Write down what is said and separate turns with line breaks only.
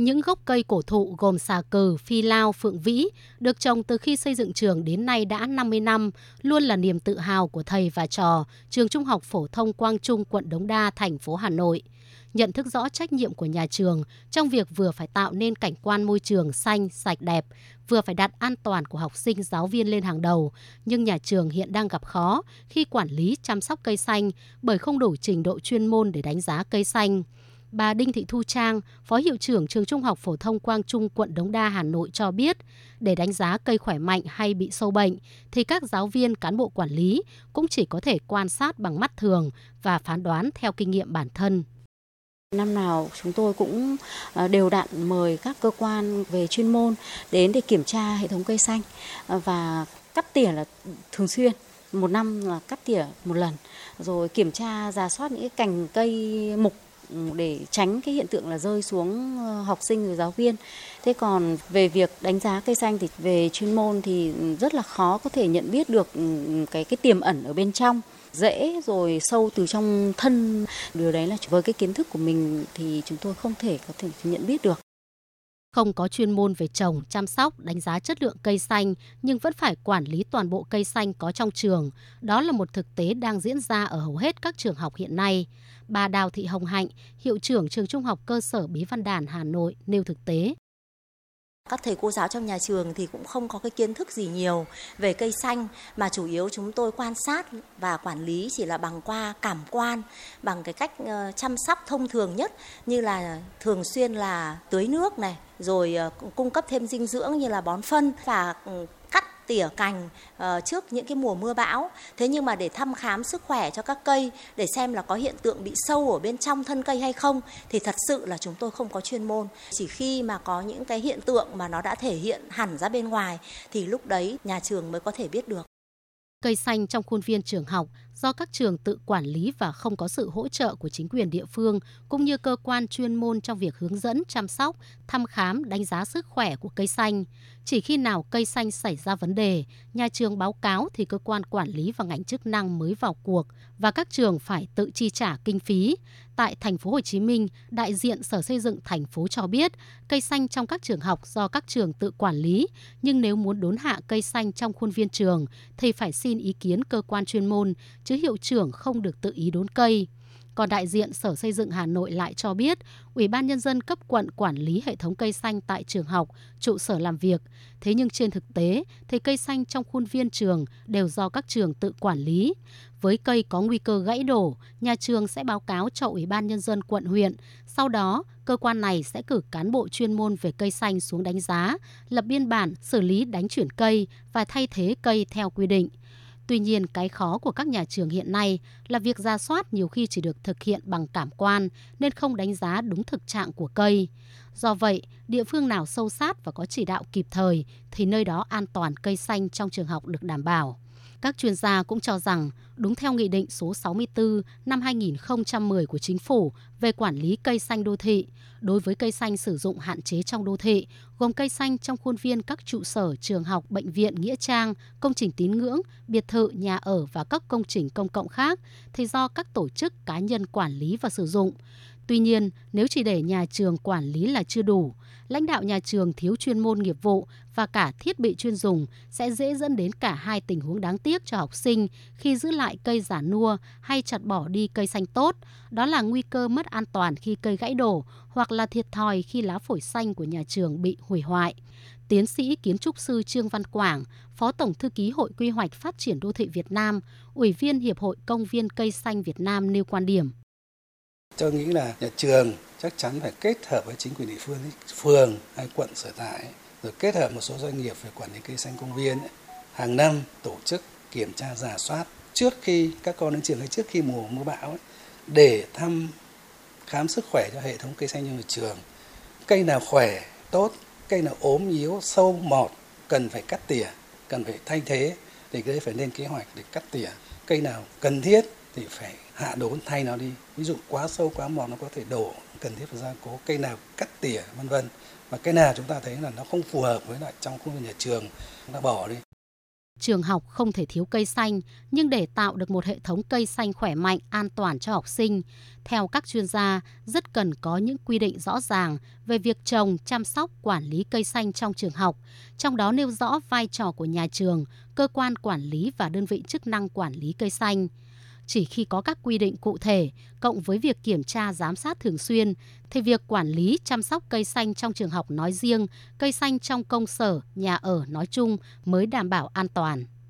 Những gốc cây cổ thụ gồm xà cừ, phi lao, phượng vĩ được trồng từ khi xây dựng trường đến nay đã 50 năm, luôn là niềm tự hào của thầy và trò trường Trung học phổ thông Quang Trung, quận Đống Đa, thành phố Hà Nội nhận thức rõ trách nhiệm của nhà trường trong việc vừa phải tạo nên cảnh quan môi trường xanh, sạch đẹp, vừa phải đặt an toàn của học sinh, giáo viên lên hàng đầu. Nhưng nhà trường hiện đang gặp khó khi quản lý chăm sóc cây xanh bởi không đủ trình độ chuyên môn để đánh giá cây xanh. Bà Đinh Thị Thu Trang, Phó Hiệu trưởng Trường Trung học Phổ thông Quang Trung, quận Đống Đa, Hà Nội cho biết, để đánh giá cây khỏe mạnh hay bị sâu bệnh, thì các giáo viên, cán bộ quản lý cũng chỉ có thể quan sát bằng mắt thường và phán đoán theo kinh nghiệm bản thân.
Năm nào chúng tôi cũng ờ, đều đặn mời các cơ quan về chuyên môn đến để kiểm tra hệ thống cây xanh ờ, và cắt tỉa là thường xuyên một năm là cắt tỉa một lần rồi kiểm tra giả soát những cái cành cây mục để tránh cái hiện tượng là rơi xuống ờ, học sinh rồi giáo viên. Thế còn về việc đánh giá cây xanh thì về chuyên môn thì rất là khó có thể nhận biết được ừ, cái cái tiềm ẩn ở bên trong. Dễ rồi sâu từ trong thân. Điều đấy là, với cái kiến thức của mình thì chúng tôi không thể có thể nhận biết được
không có chuyên môn về trồng, chăm sóc, đánh giá chất lượng cây xanh nhưng vẫn phải quản lý toàn bộ cây xanh có trong trường. Đó là một thực tế đang diễn ra ở hầu hết các trường học hiện nay. Bà Đào Thị Hồng Hạnh, hiệu trưởng trường Trung học cơ sở Bí Văn Đàn Hà Nội nêu thực tế
các thầy cô giáo trong nhà trường thì cũng không có cái kiến thức gì nhiều về cây xanh, mà chủ yếu chúng tôi quan sát và quản lý chỉ là bằng qua cảm quan, bằng cái cách ờ, chăm sóc thông thường nhất, như là thường xuyên là tưới nước này, rồi ờ, cung cấp thêm dinh dưỡng như là bón phân. Và ừ, tỉa cành uh, trước những cái mùa mưa bão. Thế nhưng mà để thăm khám sức khỏe cho các cây để xem là có hiện tượng bị sâu ở bên trong thân cây hay không thì thật sự là chúng tôi không có chuyên môn. Chỉ khi mà có những cái hiện tượng mà nó đã thể hiện hẳn ra bên ngoài thì lúc đấy nhà trường mới có thể biết được.
Cây xanh trong khuôn viên trường học do các trường tự quản lý và không có sự hỗ trợ của chính quyền địa phương cũng như cơ quan chuyên môn trong việc hướng dẫn chăm sóc, thăm khám, đánh giá sức khỏe của cây xanh. Chỉ khi nào cây xanh xảy ra vấn đề, nhà trường báo cáo thì cơ quan quản lý và ngành chức năng mới vào cuộc và các trường phải tự chi trả kinh phí. Tại thành phố Hồ Chí Minh, đại diện Sở Xây dựng thành phố cho biết, cây xanh trong các trường học do các trường tự quản lý, nhưng nếu muốn đốn hạ cây xanh trong khuôn viên trường thì phải xin ý kiến cơ quan chuyên môn, chứ hiệu trưởng không được tự ý đốn cây. Còn đại diện Sở Xây dựng Hà Nội lại cho biết, Ủy ban Nhân dân cấp quận quản lý hệ thống cây xanh tại trường học, trụ sở làm việc. Thế nhưng trên thực tế, thì cây xanh trong khuôn viên trường đều do các trường tự quản lý. Với cây có nguy cơ gãy đổ, nhà trường sẽ báo cáo cho Ủy ban Nhân dân quận huyện. Sau đó, cơ quan này sẽ cử cán bộ chuyên môn về cây xanh xuống đánh giá, lập biên bản, xử lý đánh chuyển cây và thay thế cây theo quy định. Tuy nhiên, cái khó của các nhà trường hiện nay là việc ra soát nhiều khi chỉ được thực hiện bằng cảm quan nên không đánh giá đúng thực trạng của cây. Do vậy, địa phương nào sâu sát và có chỉ đạo kịp thời thì nơi đó an toàn cây xanh trong trường học được đảm bảo. Các chuyên gia cũng cho rằng, đúng theo Nghị định số 64 năm 2010 của Chính phủ về quản lý cây xanh đô thị, đối với cây xanh sử dụng hạn chế trong đô thị, gồm cây xanh trong khuôn viên các trụ sở, trường học, bệnh viện, nghĩa trang, công trình tín ngưỡng, biệt thự, nhà ở và các công trình công cộng khác, thì do các tổ chức cá nhân quản lý và sử dụng. Tuy nhiên, nếu chỉ để nhà trường quản lý là chưa đủ, lãnh đạo nhà trường thiếu chuyên môn nghiệp vụ và cả thiết bị chuyên dùng sẽ dễ dẫn đến cả hai tình huống đáng tiếc cho học sinh khi giữ lại cây giả nua hay chặt bỏ đi cây xanh tốt. Đó là nguy cơ mất an toàn khi cây gãy đổ hoặc là thiệt thòi khi lá phổi xanh của nhà trường bị hủy hoại. Tiến sĩ kiến trúc sư Trương Văn Quảng, Phó Tổng Thư ký Hội Quy hoạch Phát triển Đô thị Việt Nam, Ủy viên Hiệp hội Công viên Cây Xanh Việt Nam nêu quan điểm.
Tôi nghĩ là nhà trường chắc chắn phải kết hợp với chính quyền địa phương, phường hay quận sở tại, rồi kết hợp một số doanh nghiệp về quản lý cây xanh công viên. Hàng năm tổ chức kiểm tra giả soát trước khi các con đến trường hay trước khi mùa mưa bão để thăm khám sức khỏe cho hệ thống cây xanh trong trường. Cây nào khỏe, tốt, cây nào ốm yếu, sâu, mọt cần phải cắt tỉa, cần phải thay thế thì cái đấy phải lên kế hoạch để cắt tỉa. Cây nào cần thiết thì phải hạ đốn thay nó đi. Ví dụ quá sâu quá mòn nó có thể đổ cần thiết phải gia cố cây nào cắt tỉa vân vân. Và cây nào chúng ta thấy là nó không phù hợp với lại trong khuôn viên nhà trường chúng ta bỏ đi.
Trường học không thể thiếu cây xanh, nhưng để tạo được một hệ thống cây xanh khỏe mạnh, an toàn cho học sinh, theo các chuyên gia, rất cần có những quy định rõ ràng về việc trồng, chăm sóc, quản lý cây xanh trong trường học, trong đó nêu rõ vai trò của nhà trường, cơ quan quản lý và đơn vị chức năng quản lý cây xanh. Chỉ khi có các quy định cụ thể, cộng với việc kiểm tra giám sát thường xuyên, thì việc quản lý chăm sóc cây xanh trong trường học nói riêng, cây xanh trong công sở, nhà ở nói chung mới đảm bảo an toàn.